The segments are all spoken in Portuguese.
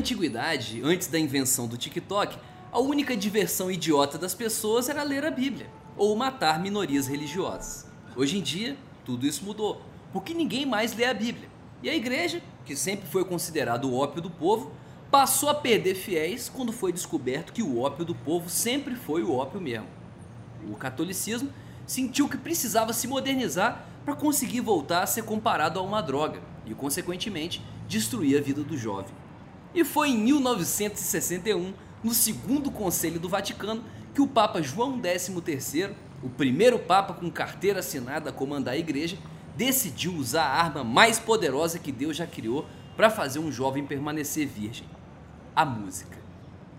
antiguidade, antes da invenção do TikTok, a única diversão idiota das pessoas era ler a Bíblia ou matar minorias religiosas. Hoje em dia, tudo isso mudou, porque ninguém mais lê a Bíblia. E a igreja, que sempre foi considerado o ópio do povo, passou a perder fiéis quando foi descoberto que o ópio do povo sempre foi o ópio mesmo. O catolicismo sentiu que precisava se modernizar para conseguir voltar a ser comparado a uma droga e, consequentemente, destruir a vida do jovem. E foi em 1961, no segundo Conselho do Vaticano, que o Papa João XIII, o primeiro Papa com carteira assinada a comandar a igreja, decidiu usar a arma mais poderosa que Deus já criou para fazer um jovem permanecer virgem: a música.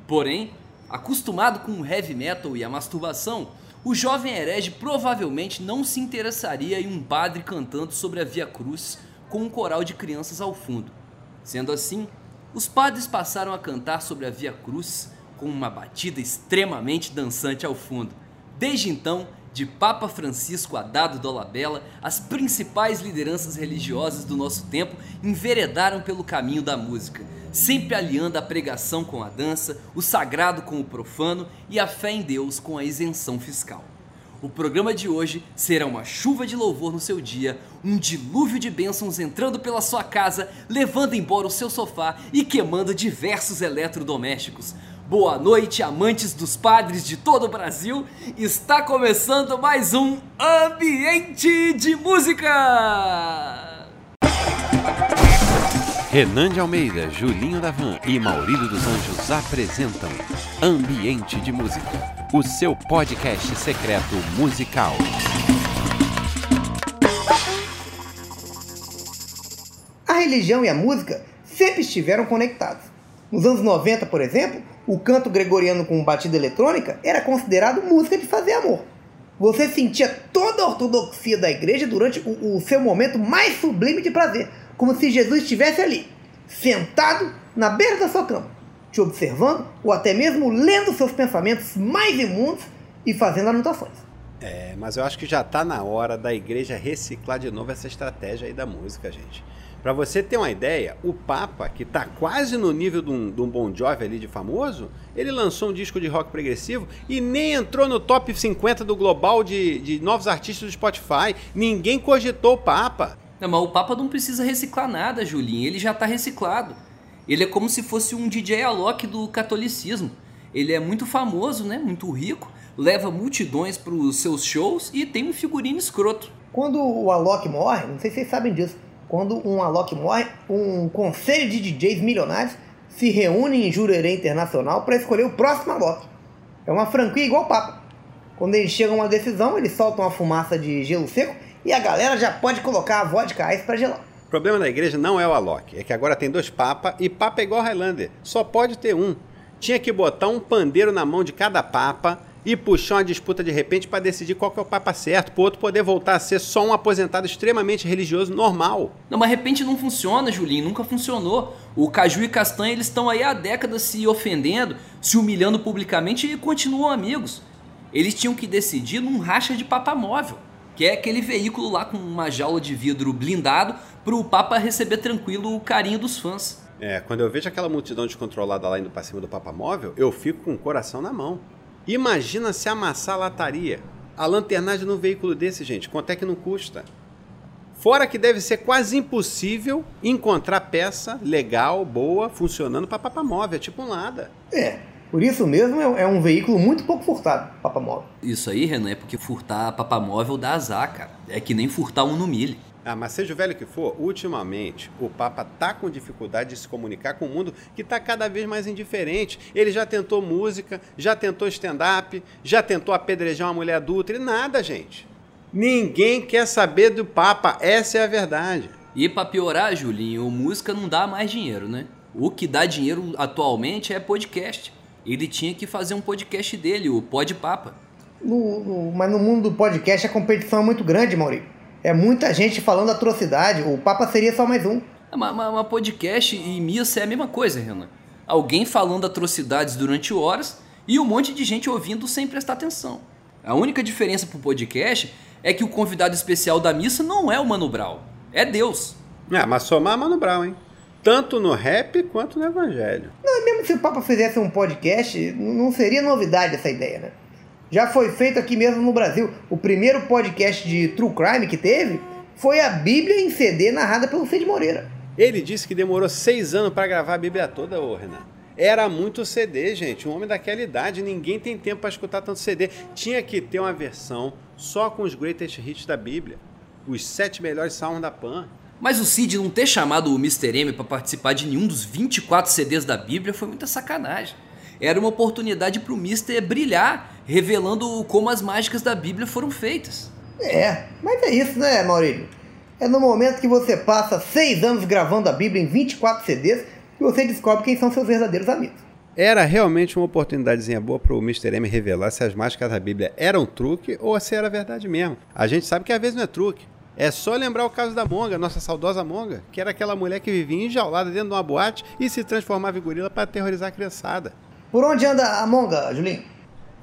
Porém, acostumado com o heavy metal e a masturbação, o jovem herege provavelmente não se interessaria em um padre cantando sobre a Via Cruz com um coral de crianças ao fundo. Sendo assim, os padres passaram a cantar sobre a Via Cruz com uma batida extremamente dançante ao fundo. Desde então, de Papa Francisco a Dado Dolabella, as principais lideranças religiosas do nosso tempo enveredaram pelo caminho da música, sempre aliando a pregação com a dança, o sagrado com o profano e a fé em Deus com a isenção fiscal. O programa de hoje será uma chuva de louvor no seu dia, um dilúvio de bênçãos entrando pela sua casa, levando embora o seu sofá e queimando diversos eletrodomésticos. Boa noite, amantes dos padres de todo o Brasil. Está começando mais um Ambiente de Música. Renan de Almeida, Julinho Davan e Maurílio dos Anjos apresentam Ambiente de Música, o seu podcast secreto musical. A religião e a música sempre estiveram conectados. Nos anos 90, por exemplo, o canto gregoriano com batida eletrônica era considerado música de fazer amor. Você sentia toda a ortodoxia da igreja durante o, o seu momento mais sublime de prazer, como se Jesus estivesse ali, sentado na beira da sua cama, te observando ou até mesmo lendo seus pensamentos mais imundos e fazendo anotações. É, mas eu acho que já está na hora da igreja reciclar de novo essa estratégia aí da música, gente. Para você ter uma ideia, o Papa, que está quase no nível de um, de um Bon Jovi ali de famoso, ele lançou um disco de rock progressivo e nem entrou no top 50 do global de, de novos artistas do Spotify. Ninguém cogitou o Papa. Não, mas o Papa não precisa reciclar nada, Julinho. Ele já está reciclado. Ele é como se fosse um DJ Alok do catolicismo. Ele é muito famoso, né? Muito rico, leva multidões para os seus shows e tem um figurino escroto. Quando o Alok morre, não sei se vocês sabem disso, quando um Alok morre, um conselho de DJs milionários se reúne em Jurerê Internacional para escolher o próximo Alok. É uma franquia igual Papa. Quando eles chegam a uma decisão, eles soltam uma fumaça de gelo seco e a galera já pode colocar a vodka ice para gelar. O problema da igreja não é o Alok, é que agora tem dois papas e papa é igual Highlander, só pode ter um. Tinha que botar um pandeiro na mão de cada papa e puxar uma disputa de repente para decidir qual que é o papa certo, para outro poder voltar a ser só um aposentado extremamente religioso normal. Não, mas de repente não funciona, Julinho, nunca funcionou. O Caju e Castanha, eles estão aí há décadas se ofendendo, se humilhando publicamente e continuam amigos. Eles tinham que decidir num racha de papa móvel que é aquele veículo lá com uma jaula de vidro blindado para o Papa receber tranquilo o carinho dos fãs. É, quando eu vejo aquela multidão descontrolada lá indo para cima do Papa Móvel, eu fico com o coração na mão. Imagina se amassar a lataria. A lanternagem num veículo desse, gente, quanto é que não custa? Fora que deve ser quase impossível encontrar peça legal, boa, funcionando para Papa Móvel, é tipo um nada. É, por isso mesmo é um veículo muito pouco furtado, papamóvel. Isso aí, Renan, é porque furtar papamóvel dá azar, cara. É que nem furtar um no milho. Ah, mas seja o velho que for, ultimamente o Papa tá com dificuldade de se comunicar com o mundo que tá cada vez mais indiferente. Ele já tentou música, já tentou stand-up, já tentou apedrejar uma mulher adulta e nada, gente. Ninguém quer saber do Papa, essa é a verdade. E para piorar, Julinho, música não dá mais dinheiro, né? O que dá dinheiro atualmente é podcast ele tinha que fazer um podcast dele, o Pod Papa. No, no, mas no mundo do podcast a competição é muito grande, Maurício. É muita gente falando atrocidade. O Papa seria só mais um. Mas, mas, mas podcast e missa é a mesma coisa, Renan. Alguém falando atrocidades durante horas e um monte de gente ouvindo sem prestar atenção. A única diferença pro podcast é que o convidado especial da missa não é o Mano Brown, é Deus. É, mas somar é Mano Brown, hein? Tanto no rap quanto no evangelho. Não, e mesmo se o Papa fizesse um podcast, não seria novidade essa ideia, né? Já foi feito aqui mesmo no Brasil. O primeiro podcast de True Crime que teve foi a Bíblia em CD narrada pelo Cid Moreira. Ele disse que demorou seis anos para gravar a Bíblia toda, ô Renan. Era muito CD, gente. Um homem daquela idade, ninguém tem tempo para escutar tanto CD. Tinha que ter uma versão só com os greatest hits da Bíblia. Os sete melhores salmos da Pan. Mas o Cid não ter chamado o Mr. M pra participar de nenhum dos 24 CDs da Bíblia foi muita sacanagem. Era uma oportunidade pro Mr. brilhar, revelando como as mágicas da Bíblia foram feitas. É, mas é isso, né, Maurílio? É no momento que você passa seis anos gravando a Bíblia em 24 CDs que você descobre quem são seus verdadeiros amigos. Era realmente uma oportunidadezinha boa para o Mr. M revelar se as mágicas da Bíblia eram truque ou se era verdade mesmo. A gente sabe que às vezes não é truque. É só lembrar o caso da Monga, nossa saudosa Monga, que era aquela mulher que vivia enjaulada dentro de uma boate e se transformava em gorila para aterrorizar a criançada. Por onde anda a Monga, Julinho?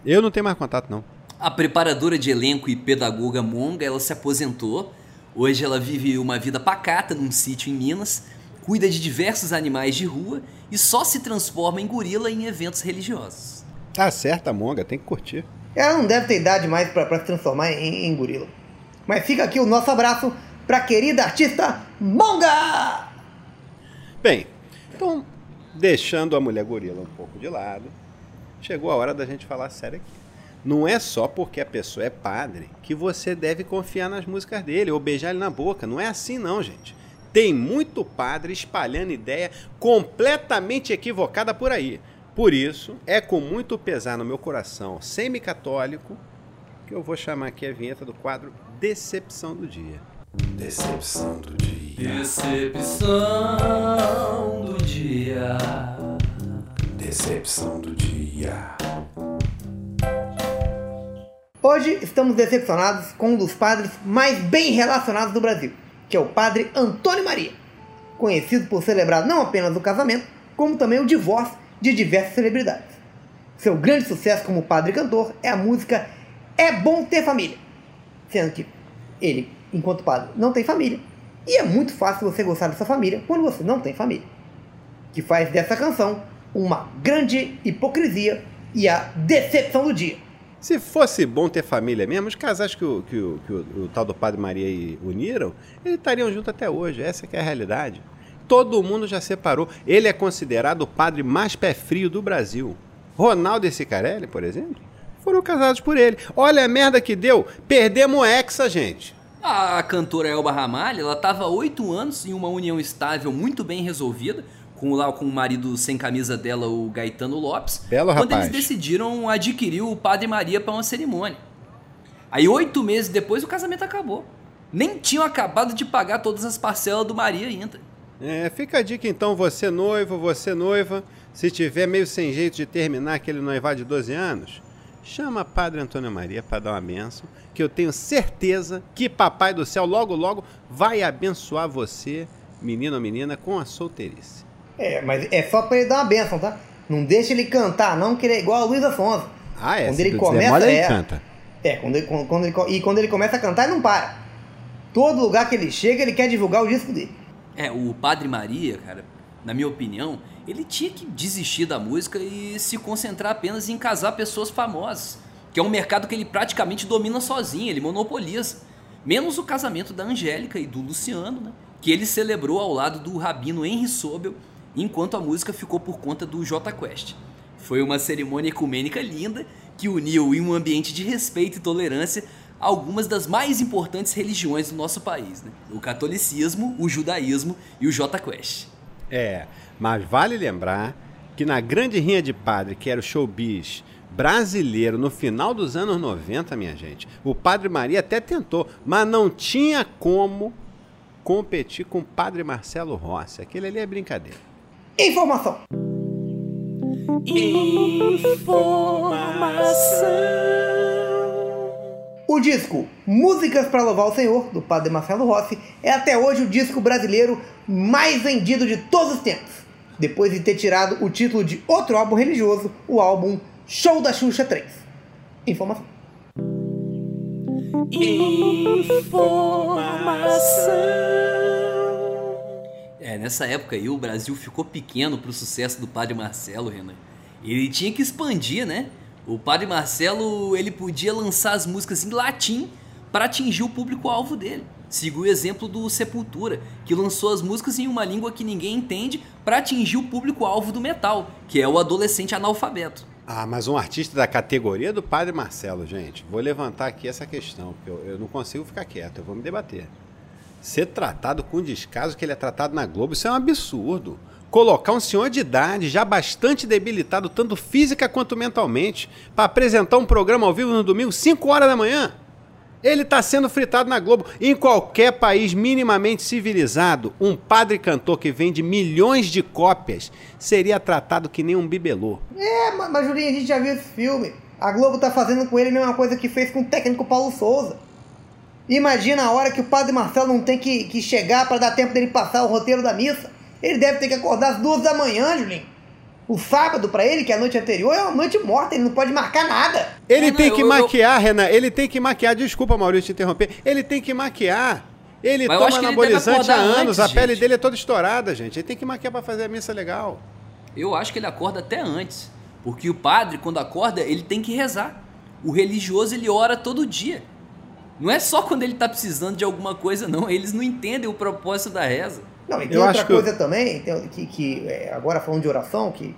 Eu não tenho mais contato, não. A preparadora de elenco e pedagoga Monga, ela se aposentou. Hoje ela vive uma vida pacata num sítio em Minas, cuida de diversos animais de rua e só se transforma em gorila em eventos religiosos. Tá certo, a Monga, tem que curtir. Ela não deve ter idade mais pra pra se transformar em, em gorila. Mas fica aqui o nosso abraço pra querida artista Monga! Bem, então, deixando a mulher gorila um pouco de lado, chegou a hora da gente falar sério aqui. Não é só porque a pessoa é padre que você deve confiar nas músicas dele ou beijar ele na boca. Não é assim, não, gente. Tem muito padre espalhando ideia completamente equivocada por aí. Por isso, é com muito pesar no meu coração semi-católico que eu vou chamar aqui a vinheta do quadro Decepção do Dia. Decepção do dia. Decepção do dia. Decepção do dia. Hoje estamos decepcionados com um dos padres mais bem relacionados do Brasil, que é o padre Antônio Maria, conhecido por celebrar não apenas o casamento, como também o divórcio de diversas celebridades. Seu grande sucesso como padre cantor é a música É Bom Ter Família, sendo que ele, enquanto padre, não tem família, e é muito fácil você gostar dessa família quando você não tem família, que faz dessa canção uma grande hipocrisia e a decepção do dia. Se fosse bom ter família mesmo, os casais que o, que o, que o, o tal do Padre Maria uniram, eles estariam juntos até hoje. Essa é a realidade. Todo mundo já separou. Ele é considerado o padre mais pé frio do Brasil. Ronaldo e por exemplo, foram casados por ele. Olha a merda que deu. Perdemos o Hexa, gente. A cantora Elba Ramalho, ela estava há oito anos em uma união estável muito bem resolvida, com, lá, com o marido sem camisa dela, o Gaetano Lopes, Belo quando rapaz. eles decidiram adquirir o Padre Maria para uma cerimônia. Aí oito meses depois o casamento acabou. Nem tinham acabado de pagar todas as parcelas do Maria ainda. É, fica a dica então, você noivo, você noiva, se tiver meio sem jeito de terminar aquele noivado de 12 anos, chama Padre Antônio Maria para dar uma benção, que eu tenho certeza que Papai do Céu logo logo vai abençoar você, menino ou menina, com a solteirice. É, mas é só pra ele dar uma benção, tá? Não deixa ele cantar, não, que ele é igual a Luiz Afonso. Ah, é? Quando ele começa, aí é. canta. É, quando ele, quando, quando ele e quando ele começa a cantar, ele não para. Todo lugar que ele chega, ele quer divulgar o disco dele. É, o Padre Maria, cara, na minha opinião, ele tinha que desistir da música e se concentrar apenas em casar pessoas famosas, que é um mercado que ele praticamente domina sozinho, ele monopoliza. Menos o casamento da Angélica e do Luciano, né? Que ele celebrou ao lado do rabino Henry Sobel, enquanto a música ficou por conta do J Quest. Foi uma cerimônia ecumênica linda que uniu em um ambiente de respeito e tolerância algumas das mais importantes religiões do nosso país, né? O catolicismo, o judaísmo e o J Quest. É, mas vale lembrar que na grande rinha de padre, que era o showbiz brasileiro no final dos anos 90, minha gente, o Padre Maria até tentou, mas não tinha como competir com o Padre Marcelo Rossi. Aquele ali é brincadeira. Informação. O disco Músicas para Louvar o Senhor, do Padre Marcelo Rossi, é até hoje o disco brasileiro mais vendido de todos os tempos, depois de ter tirado o título de outro álbum religioso, o álbum Show da Xuxa 3. Informação. É, É, nessa época aí o Brasil ficou pequeno pro sucesso do Padre Marcelo, Renan. Ele tinha que expandir, né? O Padre Marcelo, ele podia lançar as músicas em latim para atingir o público-alvo dele. Siga o exemplo do Sepultura, que lançou as músicas em uma língua que ninguém entende para atingir o público-alvo do metal, que é o adolescente analfabeto. Ah, mas um artista da categoria do Padre Marcelo, gente, vou levantar aqui essa questão, porque eu, eu não consigo ficar quieto, eu vou me debater. Ser tratado com descaso que ele é tratado na Globo, isso é um absurdo. Colocar um senhor de idade, já bastante debilitado, tanto física quanto mentalmente, para apresentar um programa ao vivo no domingo, 5 horas da manhã. Ele está sendo fritado na Globo. Em qualquer país minimamente civilizado, um padre cantor que vende milhões de cópias seria tratado que nem um bibelô. É, mas, Julinho, a gente já viu esse filme. A Globo tá fazendo com ele a mesma coisa que fez com o técnico Paulo Souza. Imagina a hora que o padre Marcelo não tem que, que chegar para dar tempo dele passar o roteiro da missa. Ele deve ter que acordar às duas da manhã, Julinho. O sábado para ele, que é a noite anterior, é uma noite morta, ele não pode marcar nada. Ele É, tem eu- que eu- maquiar, Renan. Ele tem que maquiar. Desculpa, Maurício, te interromper. Ele tem que maquiar. Ele Mas eu toma anabolizante há anos. antes, a pele gente. dele é toda estourada, gente. Ele tem que maquiar para fazer a missa legal. Eu acho que ele acorda até antes. Porque o padre, quando acorda, ele tem que rezar. O religioso, ele ora todo dia. Não é só quando ele tá precisando de alguma coisa, não. Eles não entendem o propósito da reza. Não, e tem Eu outra acho que coisa também, que, que é, agora falando de oração, que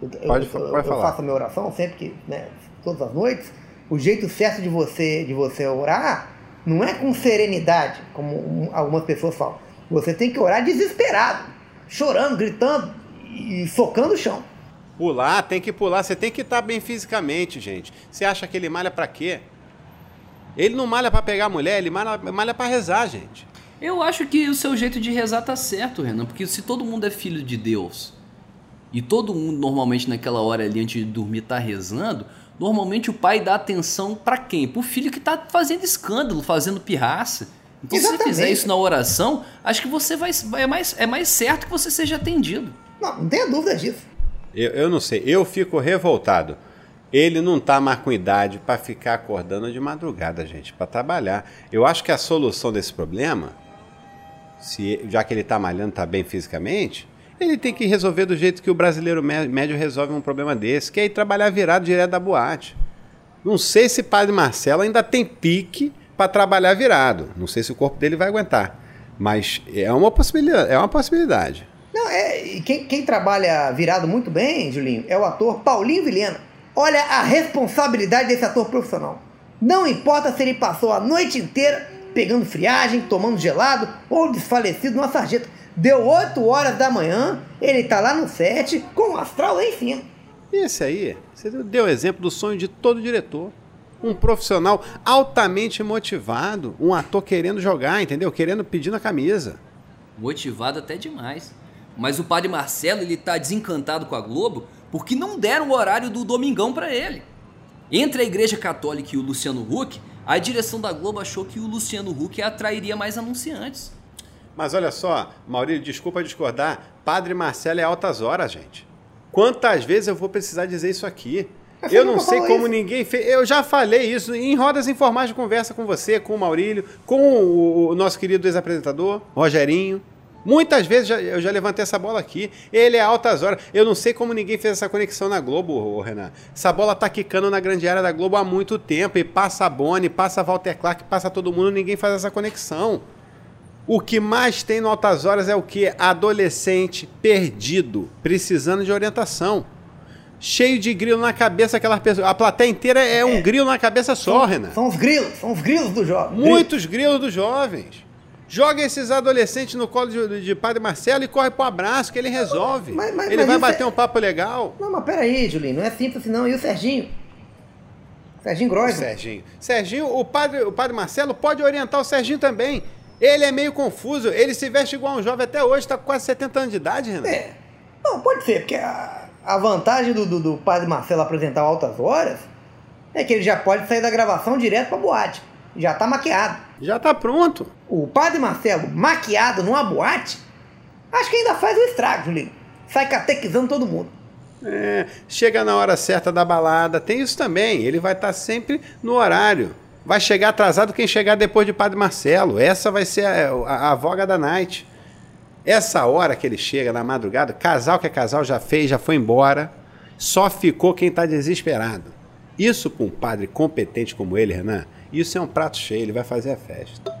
Pode- eu- pode eu falar. faço a minha oração sempre que, né, todas as noites, o jeito certo de você, de você orar não é com serenidade, como um- algumas pessoas falam. Você tem que orar desesperado, chorando, gritando e socando o chão. Pular, tem que pular. Você tem que estar bem fisicamente, gente. Você acha que ele malha pra quê? Ele não malha pra pegar a mulher, ele malha, malha pra rezar, gente. Eu acho que o seu jeito de rezar tá certo, Renan. Porque se todo mundo é filho de Deus e todo mundo normalmente naquela hora ali antes de dormir tá rezando, normalmente o pai dá atenção pra quem? Pro filho que tá fazendo escândalo, fazendo pirraça. Então se você Exatamente. fizer isso na oração, acho que você vai, vai é, mais, é mais certo que você seja atendido. Não, não tenha dúvida disso. Eu, eu não sei, eu fico revoltado. Ele não tá mais com idade para ficar acordando de madrugada, gente, para trabalhar. Eu acho que a solução desse problema, se já que ele tá malhando, tá bem fisicamente, ele tem que resolver do jeito que o brasileiro mé- médio resolve um problema desse, que é ir trabalhar virado direto da boate. Não sei se Padre Marcelo ainda tem pique para trabalhar virado. Não sei se o corpo dele vai aguentar. Mas é uma possibilidade. É uma possibilidade. Não, é, quem, quem trabalha virado muito bem, Julinho, é o ator Paulinho Vilhena. Olha a responsabilidade desse ator profissional. Não importa se ele passou a noite inteira pegando friagem, tomando gelado ou desfalecido numa sarjeta. Deu 8 horas da manhã, ele tá lá no set com o astral lá em cima. Esse aí, você deu exemplo do sonho de todo diretor. Um profissional altamente motivado, um ator querendo jogar, entendeu? Querendo pedir na camisa. Motivado até demais. Mas o padre Marcelo, ele tá desencantado com a Globo porque não deram o horário do domingão pra ele. Entre a Igreja Católica e o Luciano Huck, a direção da Globo achou que o Luciano Huck atrairia mais anunciantes. Mas olha só, Maurício, desculpa discordar. Padre Marcelo é altas horas, gente. Quantas vezes eu vou precisar dizer isso aqui? Você Eu não sei como isso. ninguém fez. Eu já falei isso em rodas informais de conversa com você, com o Maurílio, com o, o nosso querido ex-apresentador, Rogerinho. Muitas vezes já- eu já levantei essa bola aqui. Ele é altas horas. Eu não sei como ninguém fez essa conexão na Globo, ô, Renan. Essa bola tá quicando na grande área da Globo há muito tempo. E passa a Boni, passa a Walter Clark, passa todo mundo, ninguém faz essa conexão. O que mais tem no Altas Horas é o que? Adolescente perdido, precisando de orientação. Cheio de grilo na cabeça, aquelas pessoas. A plateia inteira é um grilo na cabeça só, Renan. São os grilos, são os grilos do jovem. Muitos grilos dos jovens. Joga esses adolescentes no colo de, de Padre Marcelo e corre pro abraço que ele resolve. Mas- mas- ele mas vai bater é- um papo legal. Não, mas peraí, Julinho, não é simples assim não. E o Serginho? Serginho O Groisman. Serginho. Serginho, o padre, o padre Marcelo pode orientar o Serginho também. Ele é meio confuso, ele se veste igual um jovem até hoje, está com quase 70 anos de idade, Renan. É. Não, pode ser, porque a, a vantagem do, do, do padre Marcelo apresentar altas horas é que ele já pode sair da gravação direto pra boate. Já tá maquiado. Já tá pronto. O padre Marcelo maquiado numa boate, acho que ainda faz um estrago, Julinho. Sai catequizando todo mundo. É, chega na hora certa da balada, tem isso também. Ele vai estar sempre no horário. Vai chegar atrasado quem chegar depois de Padre Marcelo. Essa vai ser a, a, a voga da night. Essa hora que ele chega na madrugada, casal que é casal já fez, já foi embora, só ficou quem está desesperado. Isso com um padre competente como ele, Renan, isso é um prato cheio, ele vai fazer a festa.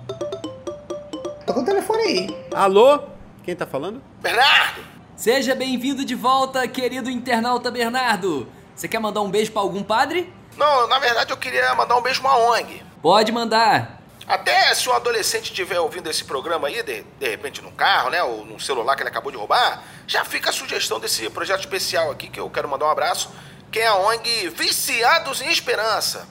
Com o telefone aí. Alô? Quem tá falando? Bernardo! Seja bem-vindo de volta, querido internauta Bernardo. Você quer mandar um beijo para algum padre? Não, na verdade eu queria mandar um beijo pra ONG. Pode mandar. Até se o adolescente estiver ouvindo esse programa aí, de, de repente no carro, né, ou no celular que ele acabou de roubar, já fica a sugestão desse projeto especial aqui que eu quero mandar um abraço, que é a ONG Viciados em Esperança.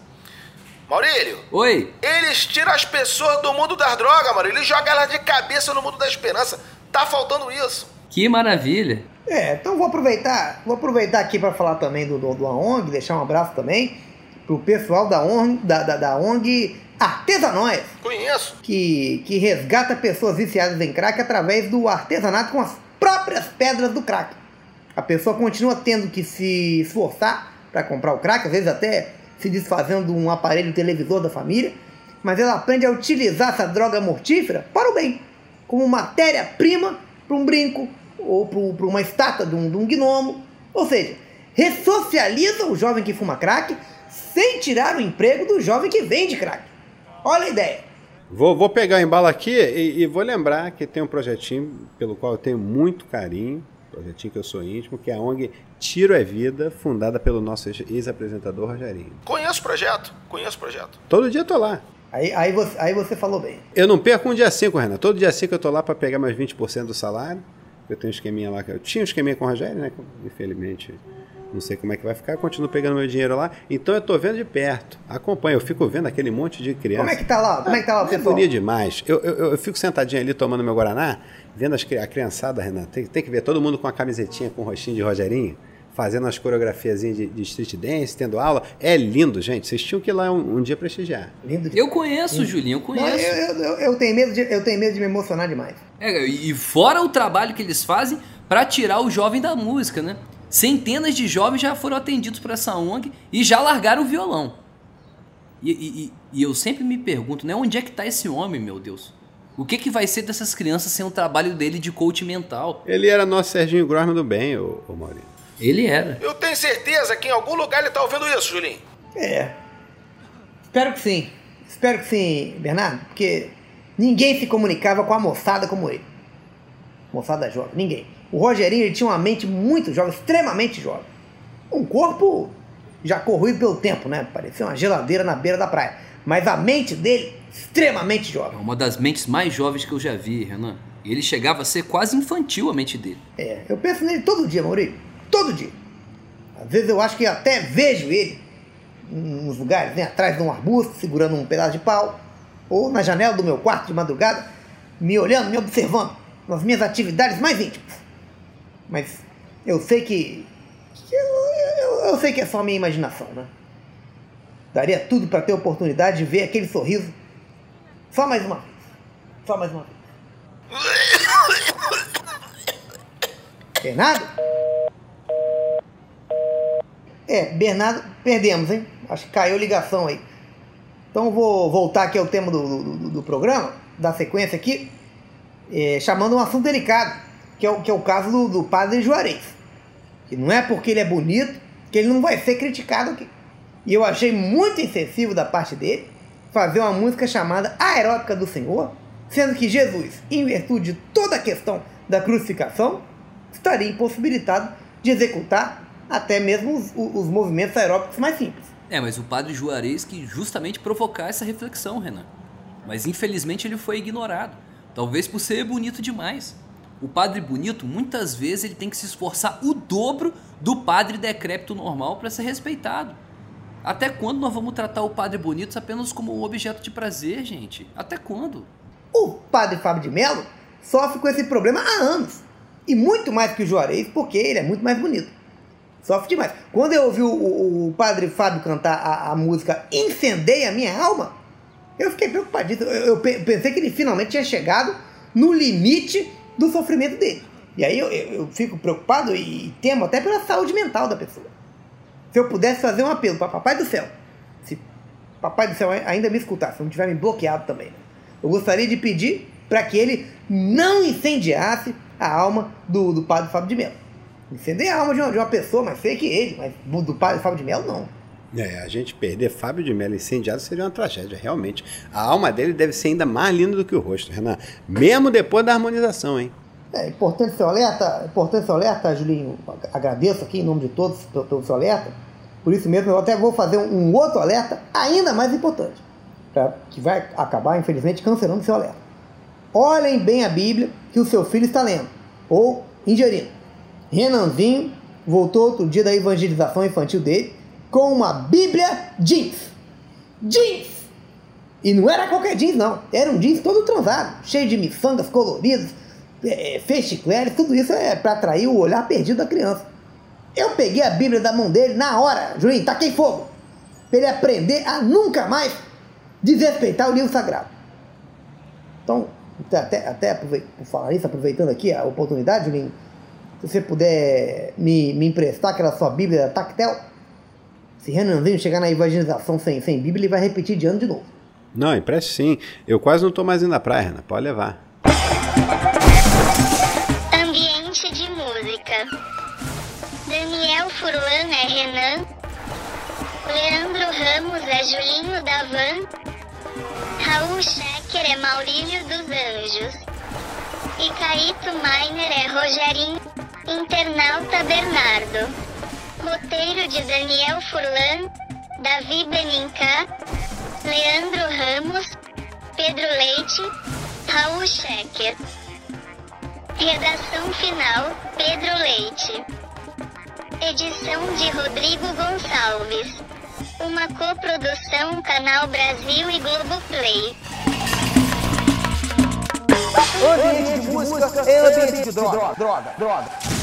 Maurílio, Oi. eles tiram as pessoas do mundo das drogas, Maurílio, eles jogam elas de cabeça no mundo da esperança. Tá faltando isso. Que maravilha. É, então vou aproveitar, vou aproveitar aqui para falar também do, do, do ONG, deixar um abraço também pro pessoal da ONG, da, da, da ONG Artesanóis, Conheço. que, que resgata pessoas viciadas em crack através do artesanato com as próprias pedras do crack. A pessoa continua tendo que se esforçar para comprar o crack, às vezes até se desfazendo de um aparelho televisor da família, mas ela aprende a utilizar essa droga mortífera para o bem, como matéria-prima para um brinco ou para uma estátua de um, de um gnomo. Ou seja, ressocializa o jovem que fuma crack sem tirar o emprego do jovem que vende crack. Olha a ideia. Vou, vou pegar o embalo aqui e, e vou lembrar que tem um projetinho pelo qual eu tenho muito carinho, projetinho que eu sou íntimo, que é a ONG Tiro é Vida, fundada pelo nosso ex-apresentador Rogerinho. Conheço o projeto. Conheço o projeto. Todo dia eu tô lá. Aí, aí, você, aí você falou bem. Eu não perco um dia 5, Renan. Todo dia 5 eu tô lá para pegar meus 20% do salário. Eu tenho um esqueminha lá. que Eu tinha um esqueminha com o Rogério, né? Infelizmente, não sei como é que vai ficar. Eu continuo pegando meu dinheiro lá. Então eu tô vendo de perto. Acompanho. Eu fico vendo aquele monte de criança. Como é que tá lá? Como é que tá lá, É pessoal? demais. Eu, eu, eu fico sentadinho ali tomando meu Guaraná, vendo as, a criançada, Renan. Tem, tem que ver todo mundo com a camisetinha com o rostinho de Rogerinho, fazendo as coreografiazinhas de, de street dance, tendo aula. É lindo, gente. Vocês tinham que ir lá um, um dia prestigiar. Lindo de... Eu conheço, Julinho, eu Não, conheço. eu, eu, eu tenho medo de, eu tenho medo de me emocionar demais. É, e fora o trabalho que eles fazem para tirar o jovem da música, né? Centenas de jovens já foram atendidos por essa ONG e já largaram o violão. E, e- e- eu sempre me pergunto, né? Onde é que tá esse homem, meu Deus? O que, que vai ser dessas crianças sem o trabalho dele de coach mental? Ele era nosso Serginho Grossman do bem, ô, ô Maurício. Ele era. Eu tenho certeza que em algum lugar ele tá ouvindo isso, Julinho. É. Espero que sim. Espero que sim, Bernardo, porque ninguém se comunicava com a moçada como ele. Moçada jovem, ninguém. O Rogerinho ele tinha uma mente muito jovem, extremamente jovem. Um corpo já corroído pelo tempo, né? Parecia uma geladeira na beira da praia. Mas a mente dele, extremamente É jovem. uma das mentes mais jovens que eu já vi, Renan. E ele chegava a ser quase infantil a mente dele. É, eu penso nele todo dia, Maurício. Todo dia. Às vezes eu acho que até vejo ele nos lugares, né, atrás de um arbusto, segurando um pedaço de pau, ou na janela do meu quarto de madrugada, me olhando, me observando nas minhas atividades mais íntimas. Mas eu sei que. que eu, eu- eu sei que é só minha imaginação, né? Daria tudo para ter a oportunidade de ver aquele sorriso só mais uma vez. Só mais uma vez. Bernardo? É, Bernardo, perdemos, hein? Acho que caiu ligação aí. Então vou voltar aqui ao tema do, do, do programa, da sequência aqui, é, chamando um assunto delicado, que é o, que é o caso do, do padre Juarez. Que não é porque ele é bonito que ele não vai ser criticado aqui. E eu achei muito insensível da parte dele fazer uma música chamada Aeróbica do Senhor, sendo que Jesus, em virtude de toda a questão da crucificação, estaria impossibilitado de executar até mesmo os, os movimentos aeróbicos mais simples. É, mas o padre Juarez que justamente provocar essa reflexão, Renan. Mas infelizmente ele foi ignorado. Talvez por ser bonito demais. O padre bonito, muitas vezes, ele tem que se esforçar o dobro do padre decrépito normal para ser respeitado. Até quando nós vamos tratar o padre bonito apenas como um objeto de prazer, gente? Até quando? O padre Fábio de Mello sofre com esse problema há anos. E muito mais que o Juarez, porque ele é muito mais bonito. Sofre demais. Quando eu ouvi o, o- o padre Fábio cantar a, a música a Minha Alma, eu fiquei preocupadíssimo. Eu, eu pe- pensei que ele finalmente tinha chegado no limite do sofrimento dele. E aí eu, eu- fico preocupado e temo até pela saúde mental da pessoa. Se eu pudesse fazer um apelo para Papai do Céu, se Papai do Céu ainda me escutasse, não tiver me bloqueado também, né? eu gostaria de pedir para que ele não incendiasse a alma do, do padre Fábio de Mello. Incendiar a alma de uma, de uma pessoa mais feia que ele, mas do padre Fábio de Mello não. É, a gente perder Fábio de Mello incendiado seria uma tragédia, realmente. A alma dele deve ser ainda mais linda do que o rosto, Renan. Mesmo depois da harmonização, hein? É importante ser alerta, é importante ser alerta, Julinho. Agradeço aqui em nome de todos pelo, seu alerta. Por isso mesmo, eu até vou fazer um, um outro alerta ainda mais importante, pra, que vai acabar, infelizmente, cancelando seu alerta. Olhem bem a Bíblia que o seu filho está lendo, ou ingerindo. Renanzinho voltou outro dia da evangelização infantil dele com uma Bíblia jeans. Jeans! E não era qualquer jeans, não. Era um jeans todo transado, cheio de miçangas coloridas, é, fechicleres, tudo isso é para atrair o olhar perdido da criança. Eu peguei a Bíblia da mão dele na hora, Julinho, taquei fogo. Pra ele aprender a nunca mais desrespeitar o livro sagrado. Então, até, até por falar isso, aproveitando aqui a oportunidade, Julinho, se você puder me, me emprestar aquela sua Bíblia tactel, se Renanzinho chegar na evangelização sem, sem Bíblia, ele vai repetir de ano de novo. Não, empreste sim. Eu quase não tô mais indo à praia, Renan. Pode levar. Ambiente de música. Daniel Furlan é Renan. Leandro Ramos é Julinho da Van. Raul Schecker é Maurílio dos Anjos. E Caíto Miner é Rogerinho, internauta Bernardo. Roteiro de Daniel Furlan, Davi Benincá, Leandro Ramos, Pedro Leite, Raul Schecker. Redação final, Pedro Leite. Edição de Rodrigo Gonçalves. Uma coprodução Canal Brasil e Globoplay. Ambiente de música ambiente de droga, droga, droga.